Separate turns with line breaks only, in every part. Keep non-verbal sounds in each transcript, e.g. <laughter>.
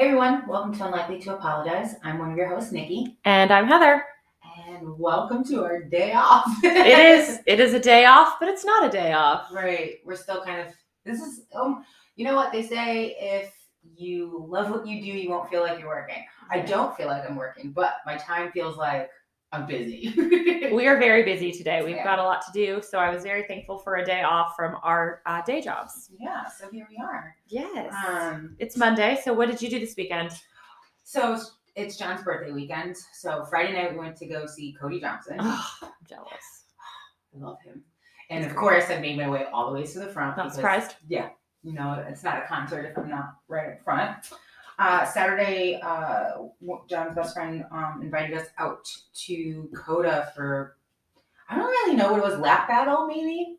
Hey everyone, welcome to Unlikely to Apologize. I'm one of your hosts, Nikki,
And I'm Heather.
and welcome to our day off.
It is <laughs> it is a day off, but it's not a day off.
right. We're still kind of. This is. Um. You know what they say? If you love what you do, you won't feel like you're working. I don't feel like I'm working, but my time feels like I'm busy. <laughs>
We are very busy today. We've
Yeah.
got a lot to do, so I was very thankful for a day off from our uh, day jobs.
yeah. So here we are.
Yes.
Um.
it's Monday, so what did you do this weekend?
So it's- John's birthday weekend. So Friday night we went to go see Cody Johnson.
Oh, I'm jealous.
I love him. And
He's
of course, I made my way all the way to the front.
Not
because-
surprised.
Yeah, you know, it's not a concert if I'm not right up front. Uh, Saturday, uh, John's best friend um, invited us out to COTA for, I don't really know what it was, lap battle maybe?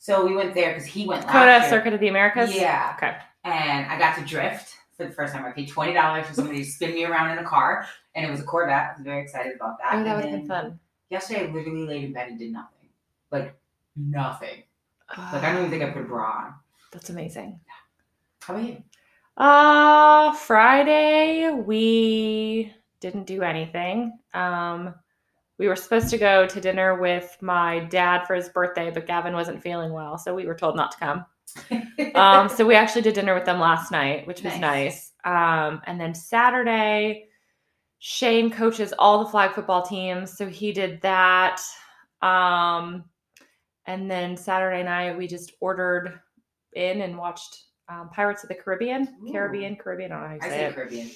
So we went there because he went
COTA
year.
Circuit of the Americas.
Yeah.
Okay.
And I got to drift for the first time. I paid $20 for somebody to spin me around in a car. And it was a Corvette. I was very excited about that.
Oh, that would have been fun.
Yesterday, I literally laid in bed and did nothing. Like, nothing. Like, I don't even think I put a bra on.
That's amazing.
How about you?
Uh Friday we didn't do anything. Um we were supposed to go to dinner with my dad for his birthday, but Gavin wasn't feeling well, so we were told not to come. <laughs> Um so we actually did dinner with them last night, which was
Nice.
nice. Um and then Saturday Shane coaches all the flag football teams, so he did that. Um and then Saturday night we just ordered in and watched um, Pirates of the Caribbean,
Ooh.
Caribbean, Caribbean. I don't know how you
I
say
say
it.
Caribbean.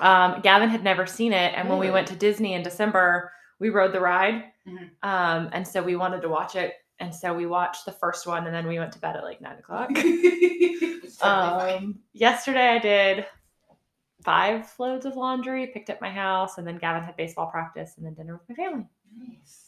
Um, Gavin had never seen it, and when we went to Disney in December, we rode the ride,
Mhm.
um, and so we wanted to watch it, and so we watched the first one, and then we went to bed at like nine o'clock. <laughs>
Totally
um, yesterday, I did five loads of laundry, picked up my house, and then Gavin had baseball practice, and then dinner with my family.
Nice.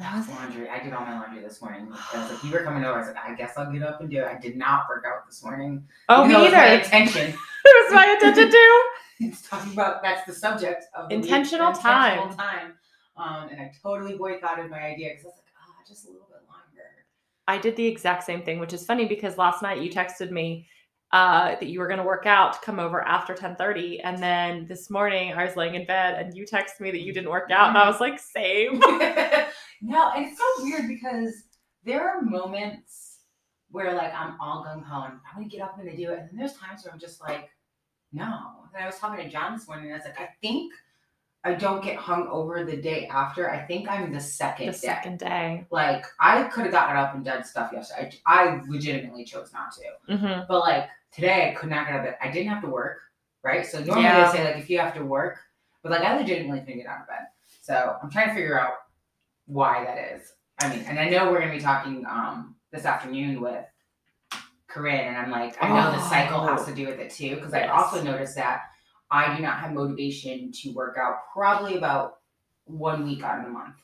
That was
laundry. I did all my laundry this morning. I was like, you were coming over. I was like, I guess I'll get up and do it. I did not work out this morning.
Oh, me
though it was
either.
My <laughs>
it was my intention too. <laughs>
It's talking about that's the subject of the week,
Intentional
intentional time. Um, and I totally boycotted my idea because I was like, ah, just a little bit longer.
I did the exact same thing, which is funny because last night you texted me uh, that you were going to work out to come over after 10:30, and then this morning I was laying in bed and you texted me that you didn't work out, and I was like, same. <laughs>
no, and it's so weird because there are moments where like I'm all gung ho and I'm gonna get up and gonna do it, and then there's times where I'm just like, no. And I was talking to John this morning, and I was like, I think I don't get hung over the day after. I think I'm the second
the
day.
second day.
Like I could have gotten up and done stuff yesterday. I, I legitimately chose not to.
hmm
But like today, I could not get out of bed. I didn't have to work, right? So normally
Yeah.
they say like if you have to work, but like I legitimately couldn't get out of bed. So I'm trying to figure out why that is. I mean, and I know we're gonna be talking um this afternoon with Corinne, and I'm like, I know the cycle has to do with it too, because I
Yes.
also noticed that I do not have motivation to work out probably about one week out of the month.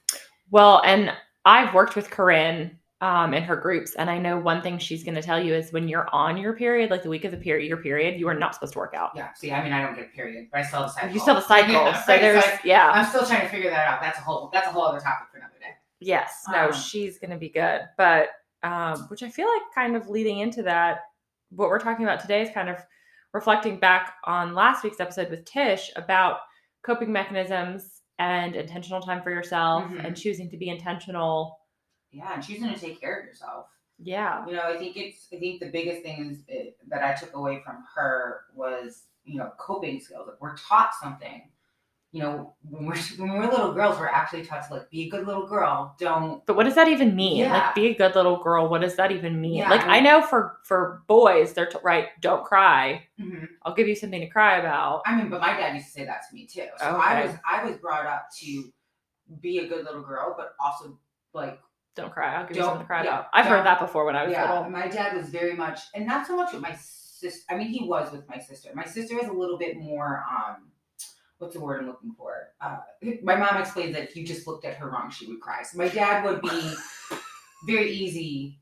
Well, and I've worked with Corinne um, in her groups, and I know one thing she's going to tell you is when you're on your period, like the week of the period, your period, you are not supposed to work out.
Yeah. See, I mean, I don't get a period, but I still have a cycle.
You still have a cycle,
Yeah,
so
right,
there's
I-
yeah.
I'm still trying to figure that out. That's a whole. That's a whole other topic for another day.
Yes, no,
Um,
she's going to be good. But um, which I feel like kind of leading into that, what we're talking about today is kind of reflecting back on last week's episode with Tish about coping mechanisms and intentional time for yourself
Mhm.
and choosing to be intentional.
Yeah, and choosing to take care of yourself.
Yeah.
You know, I think it's. I think the biggest thing is eh, that I took away from her was you know coping skills. Like we're taught something. You know, when we're <laughs> when we're little girls, we're actually taught to like be a good little girl. Don't.
But what does that even mean?
Yeah.
Like, be a good little girl. What does that even mean?
Yeah,
like,
I
I know for for boys, they're t- right. Don't cry.
Mhm.
I'll give you something to cry about.
I mean, but my dad used to say that to me too. So I was I was brought up to be a good little girl, but also like
Don't cry. I'll give you something to cry
yeah,
about. I've heard that before when I was
yeah,
little.
my dad was very much, and not so much with my sister. I mean, he was with my sister. My sister is a little bit more. um What's the word I'm looking for? Uh, <laughs> my mom explains that if you just looked at her wrong, she would cry. So my dad would be <laughs> very easy,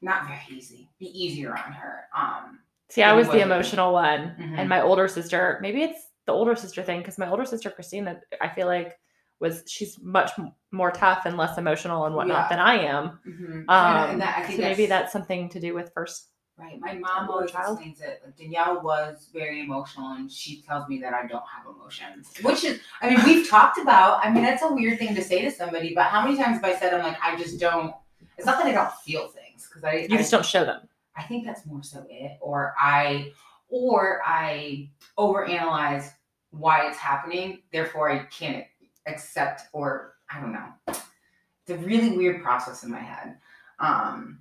not very easy, be easier on her. Um,
See, I was the emotional one,
Mhm.
and my older sister. Maybe it's the older sister thing because my older sister Christina, I feel like was she's much more tough and less emotional and whatnot
Yeah.
than I am.
mhm.
Um,
and that, I
so maybe
that's-
that's something to do with first
Right. My mom always
child.
explains it. Like Danielle was very emotional, and she tells me that I don't have emotions. Which is, I mean, we've <laughs> talked about. I mean, that's a weird thing to say to somebody. But how many times have I said I'm like, I just don't. It's not that I don't feel things because I.
You
I
just don't show them.
I think that's more so it, or I, or I overanalyze why it's happening. Therefore, I can't accept, or I don't know. It's a really weird process in my head. Um,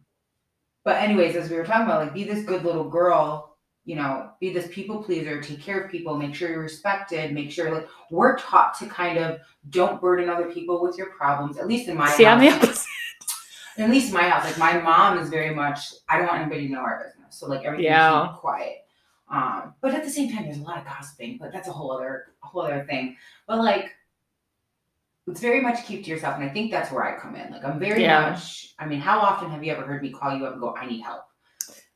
but anyways, as we were talking about, like, be this good little girl. You know, be this people pleaser, take care of people, make sure you're respected, make sure like we're taught to kind of don't burden other people with your problems. At least in my
See,
house
I'm the opposite.
at least in my house, like my mom is very much I don't want anybody to know our business. So like everything's
Yeah.
quiet. Um, but at the same time there's a lot of gossiping, but that's a whole other a whole other thing. But like it's very much keep to yourself, and I think that's where I come in. Like I'm very
Yeah.
much I mean, how often have you ever heard me call you up and go, I need help?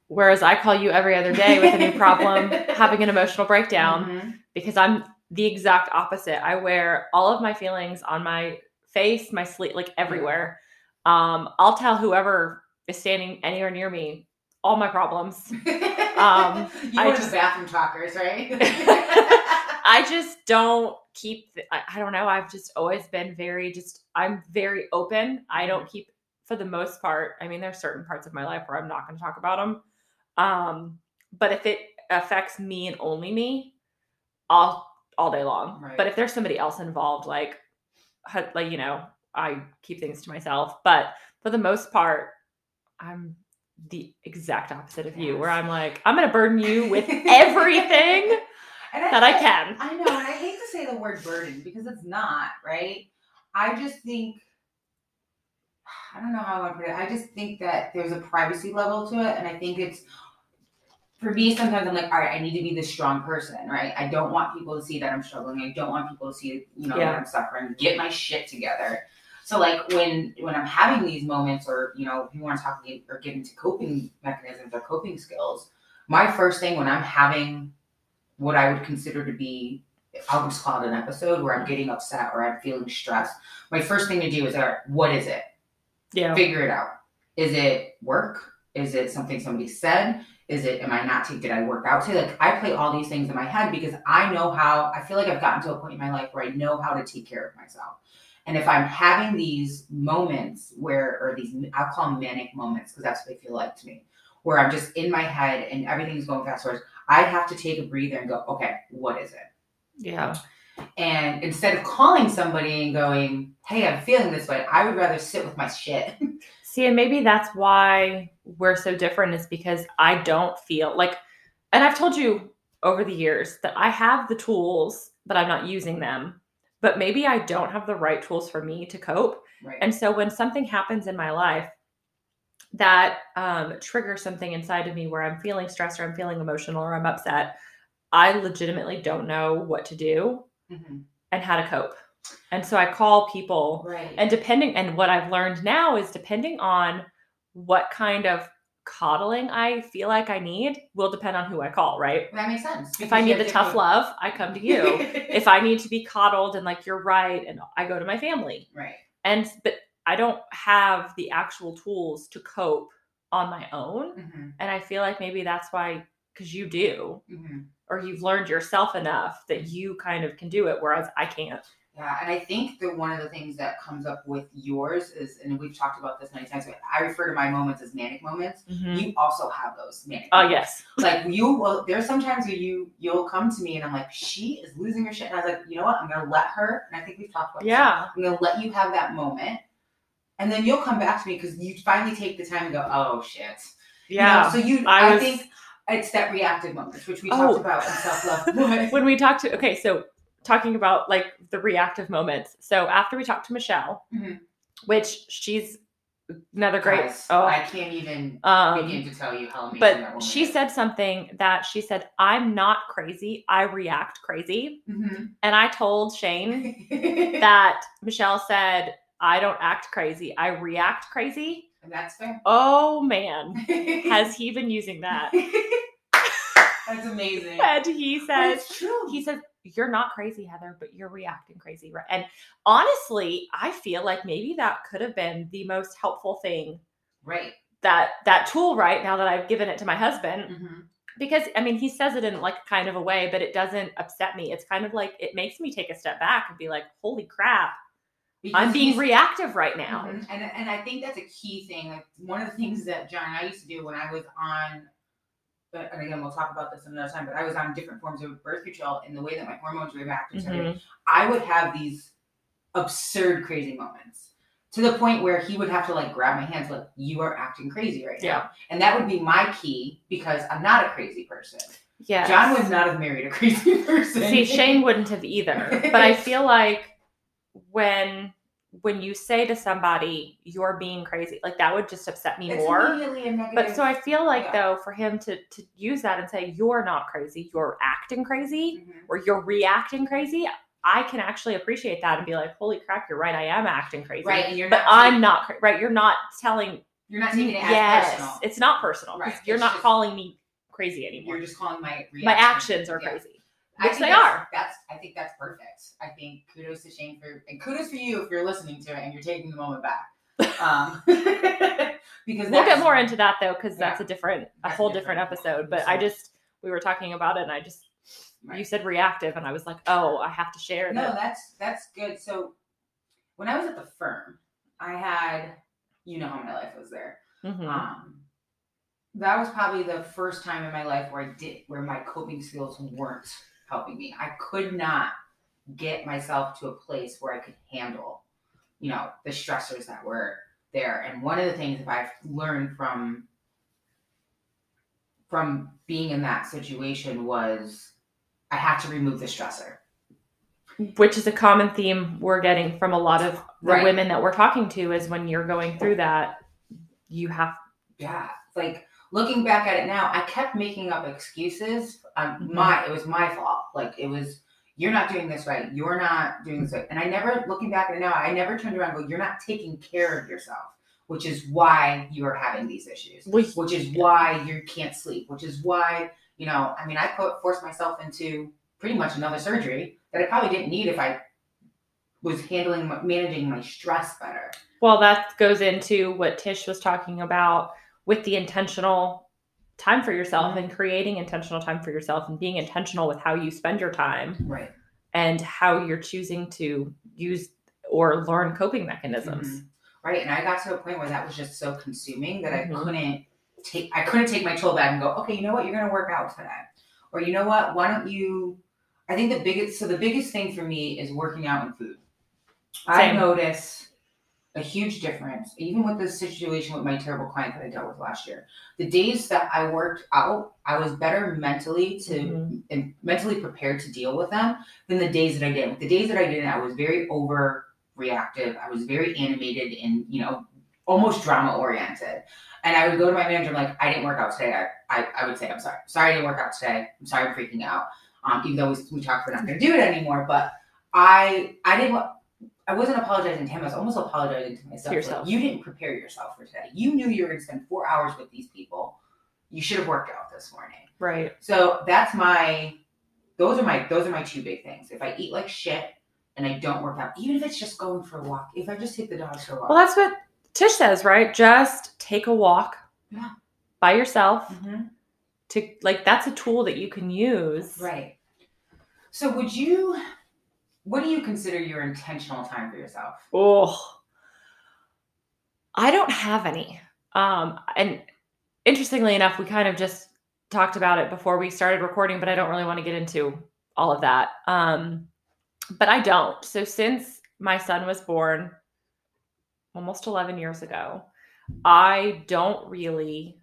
Whereas I call you every other day with a new problem, <laughs> having an emotional breakdown.
Mhm.
because I'm the exact opposite. I wear all of my feelings on my face, my sleeve, like everywhere. Um, I'll tell whoever is standing anywhere near me all my problems. <laughs> Um,
you
I
of
just-
the bathroom talkers, right? <laughs> <laughs>
I just don't keep. I, I don't know. I've just always been very just. I'm very open. I don't keep for the most part. I mean, there's certain parts of my life where I'm not going to talk about them. Um, but if it affects me and only me, I'll all day long.
Right.
But if there's somebody else involved, like, like you know, I keep things to myself. But for the most part, I'm the exact opposite of you, where I'm like, I'm going to burden you with <laughs> everything
And
that I can. <laughs>
I know, and I hate to say the word burden because it's not, right? I just think I don't know how I want to put it. I just think that there's a privacy level to it, and I think it's for me. Sometimes I'm like, all right, I need to be this strong person, right? I don't want people to see that I'm struggling. I don't want people to see, you know,
Yeah.
that I'm suffering. Get my shit together. So like when when I'm having these moments, or you know, if you want to talk or get into coping mechanisms or coping skills, my first thing when I'm having what I would consider to be, I'll just call it an episode where I'm getting upset or I'm feeling stressed. My first thing to do is, what is it?
Yeah.
Figure it out. Is it work? Is it something somebody said? Is it, am I not taking, did I work out today? Like, I play all these things in my head because I know how, I feel like I've gotten to a point in my life where I know how to take care of myself. And if I'm having these moments where, or these, I'll call them manic moments because that's what they feel like to me, where I'm just in my head and everything's going fast forward, I have to take a breather and go, okay, what is it?
Yeah.
And instead of calling somebody and going, hey, I'm feeling this way, I would rather sit with my shit. <laughs>
See, and maybe that's why we're so different is because I don't feel like, and I've told you over the years that I have the tools, but I'm not using them. But maybe I don't have the right tools for me to cope.
right.
And so when something happens in my life that um, triggers something inside of me where I'm feeling stressed or I'm feeling emotional or I'm upset, I legitimately don't know what to do
Mhm.
and how to cope. And so I call people
Right.
and depending and what i've learned now is depending on what kind of coddling i feel like i need will depend on who i call right
that makes sense.
if i need the tough love i come to you <laughs> if i need to be coddled and like you're right and i go to my family
right.
and but i don't have the actual tools to cope on my own
Mhm.
and i feel like maybe that's why because you do
Mhm.
or you've learned yourself enough that you kind of can do it whereas i can't
Yeah, and I think that one of the things that comes up with yours is, and we've talked about this many times, but I refer to my moments as manic moments. You also have those manic.
oh
moments.
yes
Like you will. There's sometimes where you you'll come to me and I'm like, she is losing her shit, and I was like, you know what? I'm gonna let her. And I think we've talked about. this.
yeah
I'm gonna let you have that moment, and then you'll come back to me because you finally take the time to go, oh shit. You know,
yeah
so you,
I
I,
was-
think it's that reactive moments, which we
Oh.
talked about in self love. <laughs>
when we talked to okay so talking about like the reactive moments so after we talked to michelle
Mhm.
which she's another great
Guys,
oh
I can't even begin
um
to tell you how amazing
but she
is.
said something that she said i'm not crazy i react crazy
Mhm.
and i told shane <laughs> that michelle said i don't act crazy i react crazy
and that's fair.
oh man <laughs> has he been using that <laughs>
that's amazing. <laughs>
and he says
true.
he says you're not crazy heather but you're reacting crazy right and honestly i feel like maybe that could have been the most helpful thing
right.
that that tool right now that I've given it to my husband
Mhm.
because I mean he says it in like kind of a way, but it doesn't upset me. It's kind of like it makes me take a step back and be like, holy crap, I'm being reactive right now.
Mhm. And and I think that's a key thing. Like one of the things that John and I used to do when I was on, but and again we'll talk about this another time. But I was on different forms of birth control, and the way that my hormones reacted to it,
Mhm.
I would have these absurd, crazy moments to the point where he would have to like grab my hands, like you are acting crazy right
Yeah.
now, and that would be my key because I'm not a crazy person.
Yeah.
John would not have married a <laughs> crazy person.
See, Shane wouldn't have either. But I <laughs> feel like when when you say to somebody you're being crazy, like that would just upset me
It's
more.
negative.
But so I feel like
Yeah.
though for him to to use that and say you're not crazy, you're acting crazy
Mhm.
or you're reacting crazy, I can actually appreciate that and be like, "Holy crap, you're right. I am acting crazy."
right, and you're
But
not
I'm not cra- right. You're not telling.
you're not taking it as
yes,
personal.
it's not personal
Right,
You're
it's
not
just-
calling me crazy anymore.
You're just calling my
My actions are
Yeah.
crazy, which
think
they
that's-
are.
That's I think that's perfect. I think kudos to Shane for and kudos for you if you're listening to it and you're taking the moment back. <laughs> Um, <laughs> because
We'll get more into that though, because
Yeah.
that's a different, a whole
different
different episode. But I just we were talking about it, and I just you said reactive, and I was like, oh, I have to share
No,
that.
that's that's good. So when I was at the firm, I had you know how my life was there.
Mhm.
Um, that was probably the first time in my life where I did where my coping skills weren't helping me. I could not get myself to a place where I could handle, you know, the stressors that were there. And one of the things that I've learned from from being in that situation was I had to remove the stressor.
Which is a common theme we're getting from a lot of the
Right.
women that we're talking to is when you're going through that, you have
yeah, like looking back at it now, I kept making up excuses. Um,
Mhm.
My, it was my fault. Like it was, you're not doing this right. You're not doing this right. And I never, looking back at it now, I never turned around and go, you're not taking care of yourself, which is why you are having these issues,
we,
which is why you can't sleep, which is why, you know, I mean, I put forced myself into pretty much another surgery that I probably didn't need if I was handling, managing my stress better.
well that goes into what Tish was talking about with the intentional time for yourself and creating intentional time for yourself and being intentional with how you spend your time
Right.
and how you're choosing to use or learn coping mechanisms.
Mhm. Right. And I got to a point where that was just so consuming that
Mhm.
I couldn't take I couldn't take my tool back and go, okay, you know what, you're gonna work out today. Or you know what, why don't you I think the biggest so the biggest thing for me is working out and food. I notice a huge difference, even with the situation with my terrible client that I dealt with last year. The days that I worked out, I was better mentally to
Mhm.
and mentally prepared to deal with them than the days that I didn't. The days that I didn't, I was very overreactive. I was very animated and you know almost drama oriented. And I would go to my manager, I'm like, I didn't work out today. I, I, I would say, I'm sorry. Sorry I didn't work out today. I'm sorry I'm freaking out. Um, even though we, we talked, we're not going to do it anymore. But I I didn't I wasn't apologizing to him. I was almost apologizing to myself.
To yourself.
Like, you didn't prepare yourself for today. You knew you were going to spend four hours with these people. You should have worked out this morning.
Right.
So that's my those are my those are my two big things. If I eat like shit and I don't work out, even if it's just going for a walk, if I just take the dogs for a walk.
Well, that's what Tish says, right? Just take a walk
Yeah.
by yourself
Mhm.
to like that's a tool that you can use.
Right. So would you what do you consider your intentional time for yourself?
Oh. I don't have any. Um and interestingly enough, we kind of just talked about it before we started recording, but I don't really want to get into all of that. Um but I don't. So since my son was born almost 11 years ago, I don't really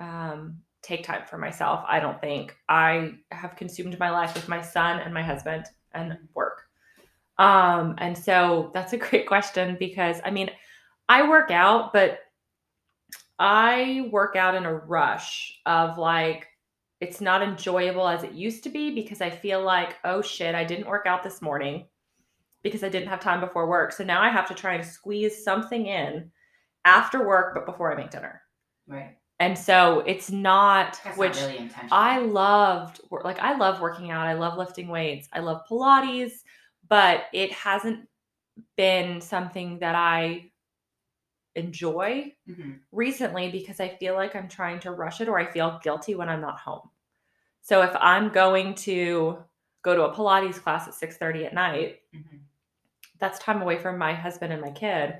um take time for myself. I don't think I have consumed my life with my son and my husband and work. Um, and so that's a <laughs> great question because I mean, I work out, but I work out in a rush of like, it's not enjoyable as it used to be because I feel like, oh shit, I didn't work out this morning because I didn't have time before work. So now I have to try and squeeze something in after work, but before I make dinner.
Right.
And so it's not,
That's
which
not really intentional.
I loved like I love working out. I love lifting weights. I love Pilates, but it hasn't been something that I enjoy
hmm
recently because I feel like I'm trying to rush it or I feel guilty when I'm not home. So if I'm going to go to a Pilates class at 6:30 at night,
hmm
that's time away from my husband and my kid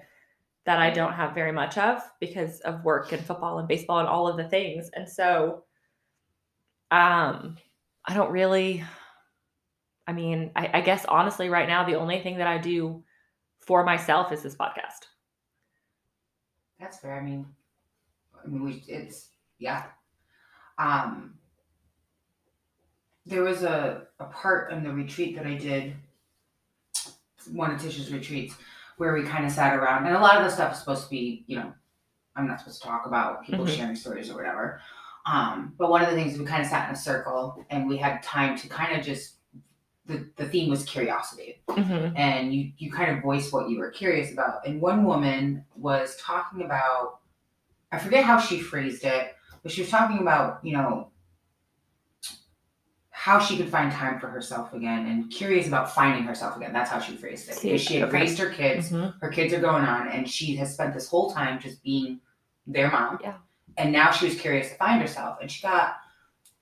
that I don't have very much of because of work and football and baseball and all of the things. And so um I don't really I mean, I, I guess honestly right now the only thing that I do for myself is this podcast.
That's fair. I mean, I mean, we it's yeah. Um, there was a a part in the retreat that I did, one of Tish's retreats, where we kind of sat around, and a lot of the stuff is supposed to be, you know, I'm not supposed to talk about people
Mhm.
sharing stories or whatever. Um, but one of the things we kind of sat in a circle and we had time to kind of just the, the theme was curiosity
Mm-hmm.
and you you kind of voiced what you were curious about. And one woman was talking about I forget how she phrased it, but she was talking about, you know, how she could find time for herself again and curious about finding herself again. That's how she phrased it. Because she had
okay.
raised her kids,
Mm-hmm.
her kids are going on, and she has spent this whole time just being their mom.
Yeah.
And now she was curious to find herself. And she got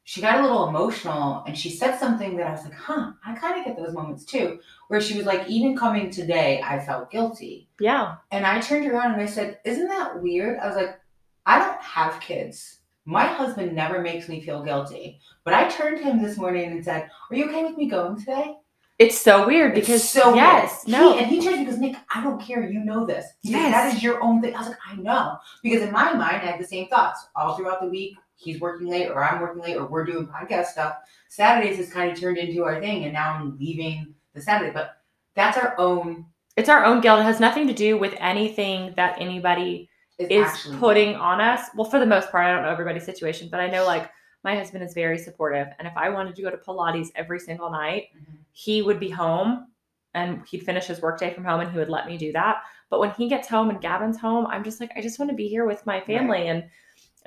she got a little emotional and she said something that I was like, huh, I kind of get those moments too, where she was like, even coming today, I felt guilty.
Yeah.
And I turned around and I said, Isn't that weird? I was like, I don't have kids. My husband never makes me feel guilty. But I turned to him this morning and said, Are you okay with me going today?
It's so weird
It's
because
so
yes,
weird.
no,
He, and he turned and Nick, I don't care. You know this. He said,
Yes.
That is your own thing. I was like, I know. Because in my mind, I had the same thoughts all throughout the week. He's working late, or I'm working late, or we're doing podcast stuff. Saturdays has kind of turned into our thing, and now I'm leaving the Saturday. But that's our own.
it's our own guilt. It has nothing to do with anything that anybody
Is,
is putting on us. Well, for the most part, I don't know everybody's situation, but I know like my husband is very supportive. And if I wanted to go to Pilates every single night,
Mhm.
he would be home and he'd finish his workday from home and he would let me do that. But when he gets home and Gavin's home, I'm just like, I just want to be here with my family. And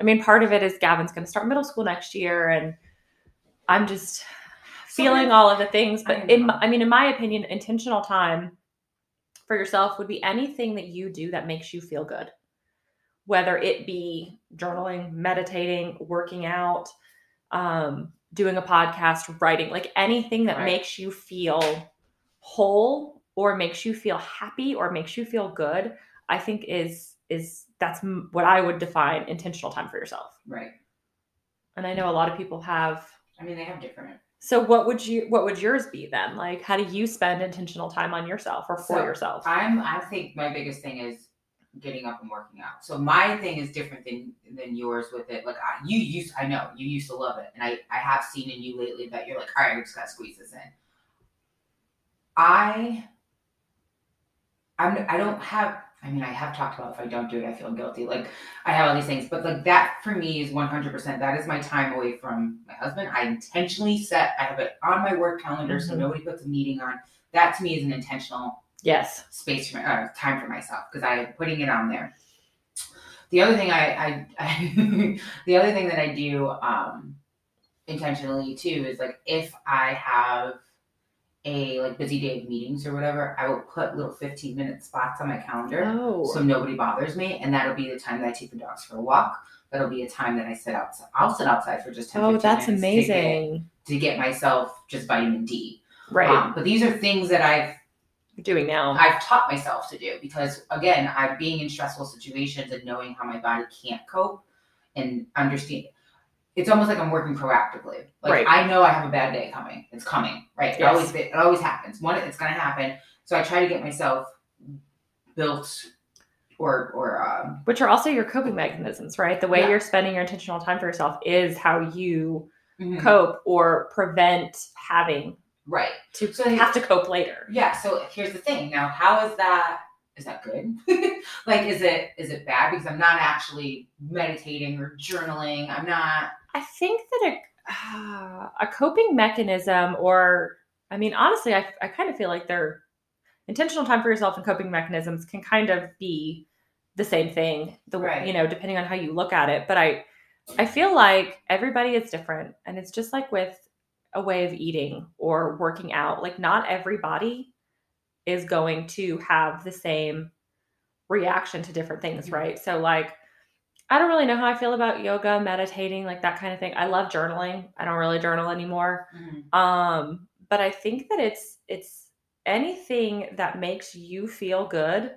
I mean, part of it is Gavin's going to start middle school next year. And I'm just feeling all of the things.
I
But in, my- I mean, in my opinion, intentional time for yourself would be anything that you do that makes you feel good whether it be journaling, meditating, working out, um, doing a podcast, writing, like anything that
Right.
makes you feel whole or makes you feel happy or makes you feel good, I think is is that's what I would define intentional time for yourself.
Right.
And I know a lot of people have
I mean, they have different.
so what would you what would yours be then? Like how do you spend intentional time on yourself or for
So,
yourself?
I'm. I think my biggest thing is getting up and working out. So my thing is different than than yours with it. Like I, you used, I know you used to love it, and I I have seen in you lately that you're like, all right, we just gotta squeeze this in. I. I'm. I don't have. I mean, I have talked about if I don't do it, I feel guilty. Like I have all these things, but like that for me is 100%. That is my time away from my husband. I intentionally set. I have it on my work calendar, so
Mhm.
nobody puts a meeting on. That to me is an intentional
yes.
space for uh, time for myself because I'm putting it on there. The other thing I, I, I <laughs> the other thing that I do um, intentionally too is like if I have a like busy day of meetings or whatever, I will put little 15 minute spots on my calendar
Oh.
so nobody bothers me, and that'll be the time that I take the dogs for a walk. That'll be a time that I sit outside. I'll sit outside for just 10
oh, that's
minutes to get-
amazing.
to get myself just vitamin D.
Right.
Um, but these are things that I've
You're doing now.
I've taught myself to do because again, I being in stressful situations and knowing how my body can't cope and understand it's almost like I'm working proactively. Like
Right.
I know I have a bad day coming. It's coming, right? It
Yes.
always it always happens. One it's gonna happen. So I try to get myself built or or um
which are also your coping mechanisms, right? The way
Yeah.
you're spending your intentional time for yourself is how you
mhm,
cope or prevent having
right.
to
So
have to cope later.
Yeah, so here's the thing. Now, how is that is that good? <laughs> like is it is it bad because I'm not actually meditating or journaling. I'm not
I think that a, uh, a coping mechanism, or I mean, honestly, I, I kind of feel like they're intentional time for yourself and coping mechanisms can kind of be the same thing. The
Right.
you know, depending on how you look at it. But I I feel like everybody is different, and it's just like with a way of eating or working out. Like not everybody is going to have the same reaction to different things,
Mhm.
right? So like I don't really know how I feel about yoga, meditating, like that kind of thing. I love journaling. I don't really journal anymore.
Mhm.
Um, but I think that it's it's anything that makes you feel good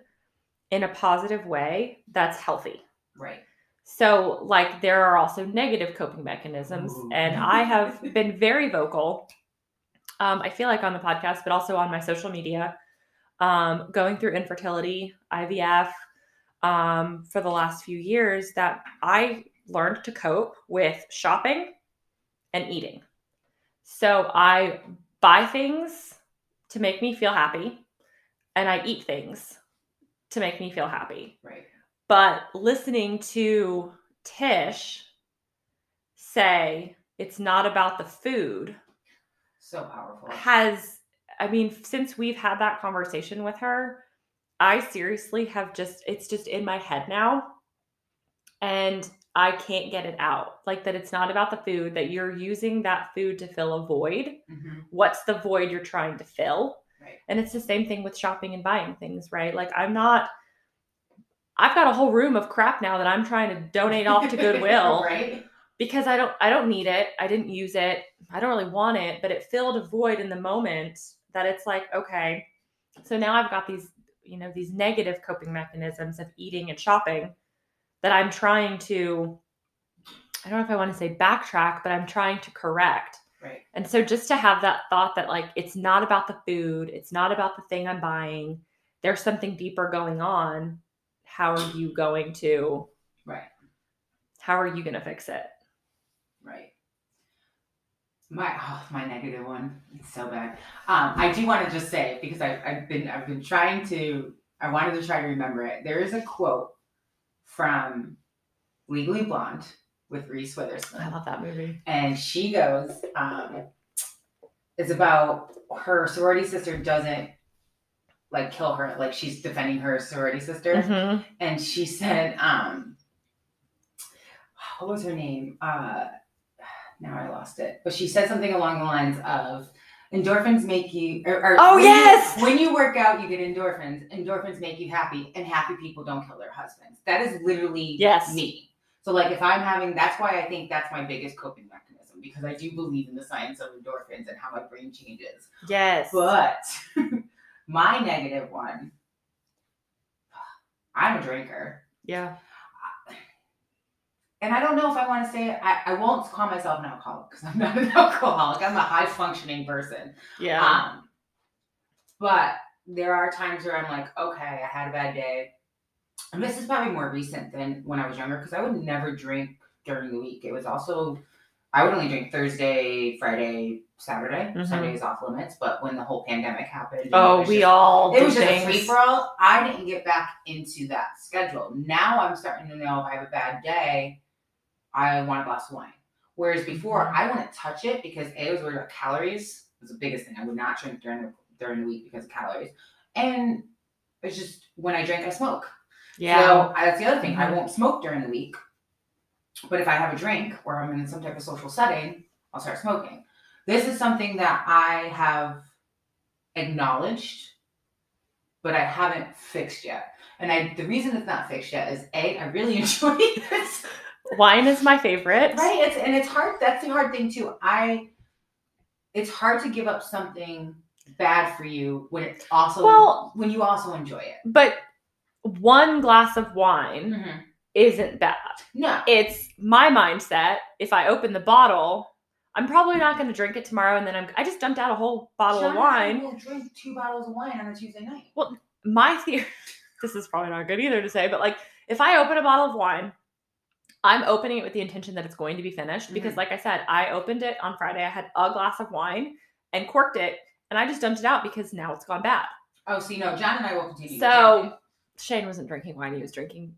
in a positive way that's healthy.
Right.
So, like, there are also negative coping mechanisms,
Ooh.
and I have <laughs> been very vocal. Um, I feel like on the podcast, but also on my social media, um, going through infertility, IVF, um, for the last few years, that I learned to cope with shopping and eating. So I buy things to make me feel happy, and I eat things to make me feel happy.
Right.
But listening to Tish say it's not about the food
So powerful.
has, I mean, since we've had that conversation with her, I seriously have just, it's just in my head now. And I can't get it out. Like that it's not about the food, that you're using that food to fill a void.
Mhm.
What's the void you're trying to fill?
Right.
And it's the same thing with shopping and buying things, right? Like I'm not I've got a whole room of crap now that I'm trying to donate off to <laughs> Goodwill
right.
because I don't I don't need it. I didn't use it. I don't really want it, but it filled a void in the moment that it's like, okay. So now I've got these, you know, these negative coping mechanisms of eating and shopping that I'm trying to I don't know if I want to say backtrack, but I'm trying to correct.
Right.
And so just to have that thought that like it's not about the food, it's not about the thing I'm buying. There's something deeper going on. How are you going to
Right.
how are you going to fix it?
My oh, my negative one. It's so bad. Um, I do want to just say because I've, I've been I've been trying to I wanted to try to remember it. There is a quote from Legally Blonde with Reese Witherspoon.
I love that movie.
and she goes um it's about her sorority sister doesn't like kill her like she's defending her sorority sister
Mhm.
and she said um what was her name uh now i lost it but she said something along the lines of endorphins make you or, or
Oh,
when you-
yes!
when you work out you get endorphins endorphins make you happy and happy people don't kill their husbands that is literally
Yes.
me so like if i'm having that's why i think that's my biggest coping mechanism because i do believe in the science of endorphins and how my brain changes
Yes.
but <laughs> my negative one <sighs> i'm a drinker
yeah.
And I don't know if I want to say it. I, I won't call myself an alcoholic because I'm not an <laughs> alcoholic. I'm a high functioning person.
Yeah.
Um, but there are times where I'm like, okay, I had a bad day. And this is probably more recent than when I was younger because I would never drink during the week. It was also, I would only drink Thursday, Friday, Saturday.
Mhm.
Sunday is off limits. But when the whole pandemic happened,
oh, we
just-
all
it was just a free for all. I didn't get back into that schedule. Now I'm starting to know if I have a bad day, I want a glass of wine. Whereas before,
Mhm.
I wouldn't touch it because a I was worried about calories. It Was the biggest thing. I would not drink during the during the week because of calories, and it's just when I drink, I smoke.
Yeah.
So I- that's the other thing. I
Mhm.
won't smoke during the week, but if I have a drink or I'm in some type of social setting, I'll start smoking. This is something that I have acknowledged, but I haven't fixed yet. And I the reason it's not fixed yet is a I really <laughs> enjoy this.
Wine is my favorite.
Right? It's and it's hard. That's the hard thing too. I it's hard to give up something bad for you when it's also
Well-
when you also enjoy it.
But one glass of wine
Mhm.
isn't bad.
No.
It's my mindset. If I open the bottle, I'm probably not going to drink it tomorrow, and then I'm. I just dumped out a whole bottle of
John
wine.
will drink two bottles of wine on a Tuesday night.
Well, my <laughs> theory this is probably not good either to say but like if i open a bottle of wine i'm opening it with the intention that it's going to be finished because
Mhm.
like i said i opened it on friday i had a glass of wine and corked it and i just dumped it out because now it's gone bad
Oh, see, no, John and I will continue.
So, shane wasn't drinking wine he was drinking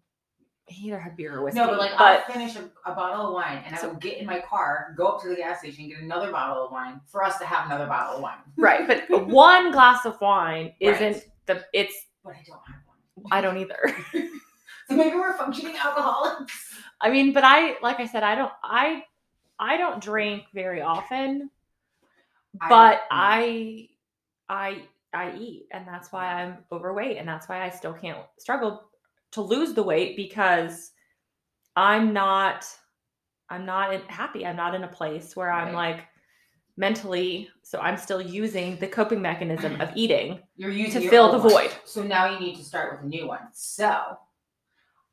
he either had beer or whiskey
no, but like
but
I'll finish a, a bottle of wine and I
So-
will get in my car, go up to the gas station, get another bottle of wine for us to have another bottle of wine.
right but <laughs> one glass of wine isn't the it's
But I don't have one.
i don't either <laughs>
So maybe we're functioning alcoholics.
I mean, but I like I said, I don't I I don't drink very often, but I I I eat and that's why I'm overweight and that's why I still can't struggle to lose the weight because I'm not I'm not happy. I'm not in a place where I'm
Right.
like mentally so I'm still using the coping mechanism of eating.
You're using
To fill the
one.
void.
So now you need to start with a new one. So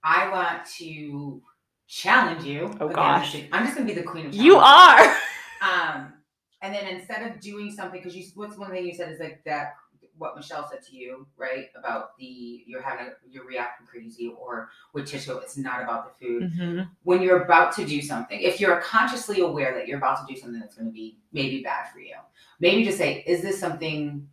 I want to challenge you.
Oh, gosh.
I'm just gonna be the queen of
You are. <laughs>
Um, and then instead of doing something, because you, what's one thing you said is like that, what Michelle said to you, right? About the you're having a, you're reacting crazy, or with Tish, it's not about the food.
Mhm.
When you're about to do something, if you're consciously aware that you're about to do something that's going to be maybe bad for you, maybe just say, is this something?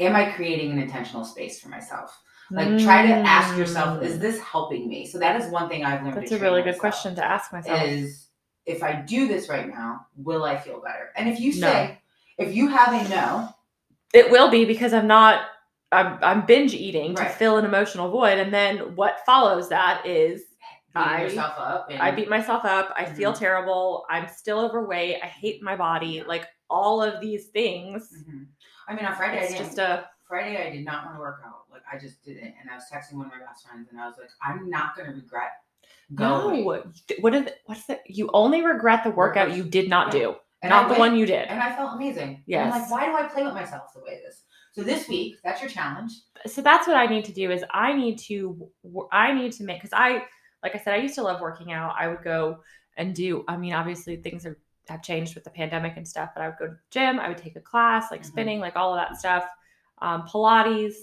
Am I creating an intentional space for myself? Like try to ask yourself, is
Mm.
this helping me? So that is one thing I've learned.
That's a really good question to ask myself.
is if I do this right now, will I feel better? And if you
No.
say, if you have a no,
It will be because I'm not I'm I'm binge eating to fill an emotional void and then what follows that is I-
yourself up. And,
I beat myself up, I feel
Mhm.
terrible, I'm still overweight, I hate my body, like all of these things.
Mhm. I mean, on Friday, I
It's
didn't.
just a
Friday, I did not want to work out. Like, I just didn't. And I was texting one of my best friends, and I was like, I'm not going to regret going.
no. What is it? What's it? You only regret the workout you did not
Yeah.
do,
And I
not the
went,
one you did.
And I felt amazing. And I'm like, why do I play with myself the way it is? So this week, that's your challenge.
so that's what I need to do is I need to I need to make because I like I said I used to love working out. I would go and do. I mean, obviously things are have changed with the pandemic and stuff, but I would go to the gym. I would take a class like
Mhm.
spinning, like all of that stuff, um, Pilates.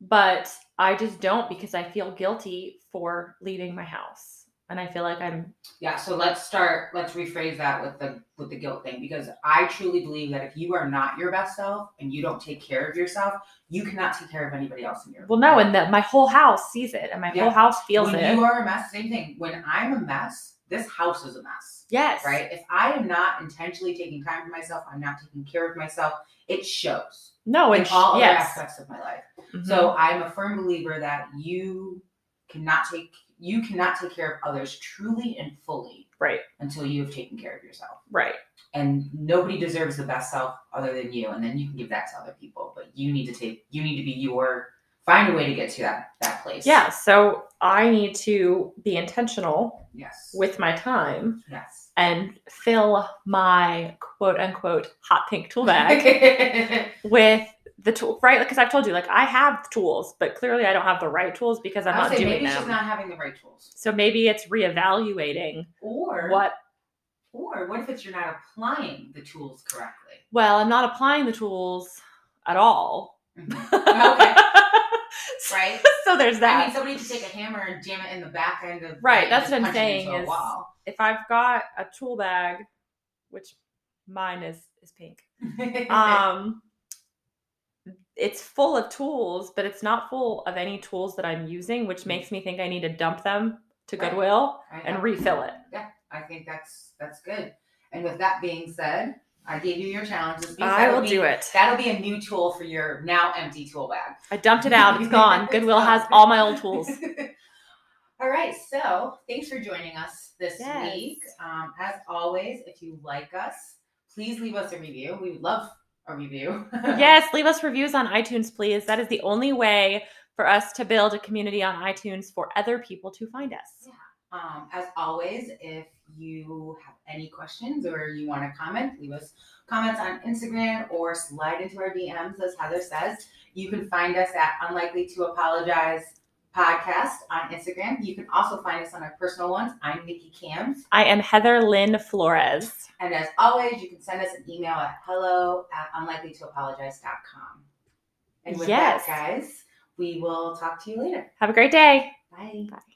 But I just don't because I feel guilty for leaving my house, and I feel like I'm
Yeah, so let's start. Let's rephrase that with the with the guilt thing because I truly believe that if you are not your best self and you don't take care of yourself, you cannot take care of anybody else in your
well, no, and that my whole house sees it, and my
Yeah.
whole house feels
when
it.
you are a mess, same thing. When I'm a mess, this house is a mess.
yes,
Right? If I am not intentionally taking time for myself, I'm not taking care of myself, it shows
No,
in all other
yes.
aspects of my life.
Mhm.
So I'm a firm believer that you cannot take you cannot take care of others truly and fully
right,
until you have taken care of yourself.
right.
And nobody deserves the best self other than you. And then you can give that to other people. But you need to take you need to be your find a way to get to that that place.
Yeah, so I need to be intentional
Yes.
with my time
yes.
and fill my quote unquote hot pink tool bag <laughs> with the tool, right? Because I've told you, like, I have tools, but clearly I don't have the right tools because I'm not doing
maybe
them.
she's not having the right tools.
so maybe it's reevaluating
Or
what,
or what if it's you're not applying the tools correctly?
well, I'm not applying the tools at all.
Mhm. Okay. <laughs> <laughs> Right?
so there's that.
I mean somebody could take a hammer and jam it in the back end of
Right, that's what I'm saying is- if I've got a tool bag, which mine is is pink, <laughs> um it's full of tools but it's not full of any tools that i'm using which makes me think i need to dump them to
Right.
goodwill and refill it
Yeah, I think that's that's good. And with that being said, I gave you your challenges.
i
That'll be-
do it
That'll be a new tool for your now empty tool bag.
i dumped it out it's gone <laughs> goodwill has all my old tools <laughs>
All right, so thanks for joining us this
Yes.
week. Um, as always, if you like us, please leave us a review. We would love a review. <laughs>
yes leave us reviews on itunes please that is the only way for us to build a community on itunes for other people to find us
Um, as always, if you have any questions or you want to comment, leave us comments on Instagram or slide into our DMs, as Heather says. You can find us at Unlikely to Apologize podcast on Instagram. You can also find us on our personal ones. I'm Nikki Cams.
i am heather lynn flores
And as always, you can send us an email at hello at unlikelytoapologize.com. And with
Yes.
that, guys, we will talk to you later.
have a great day
Bye.
Bye.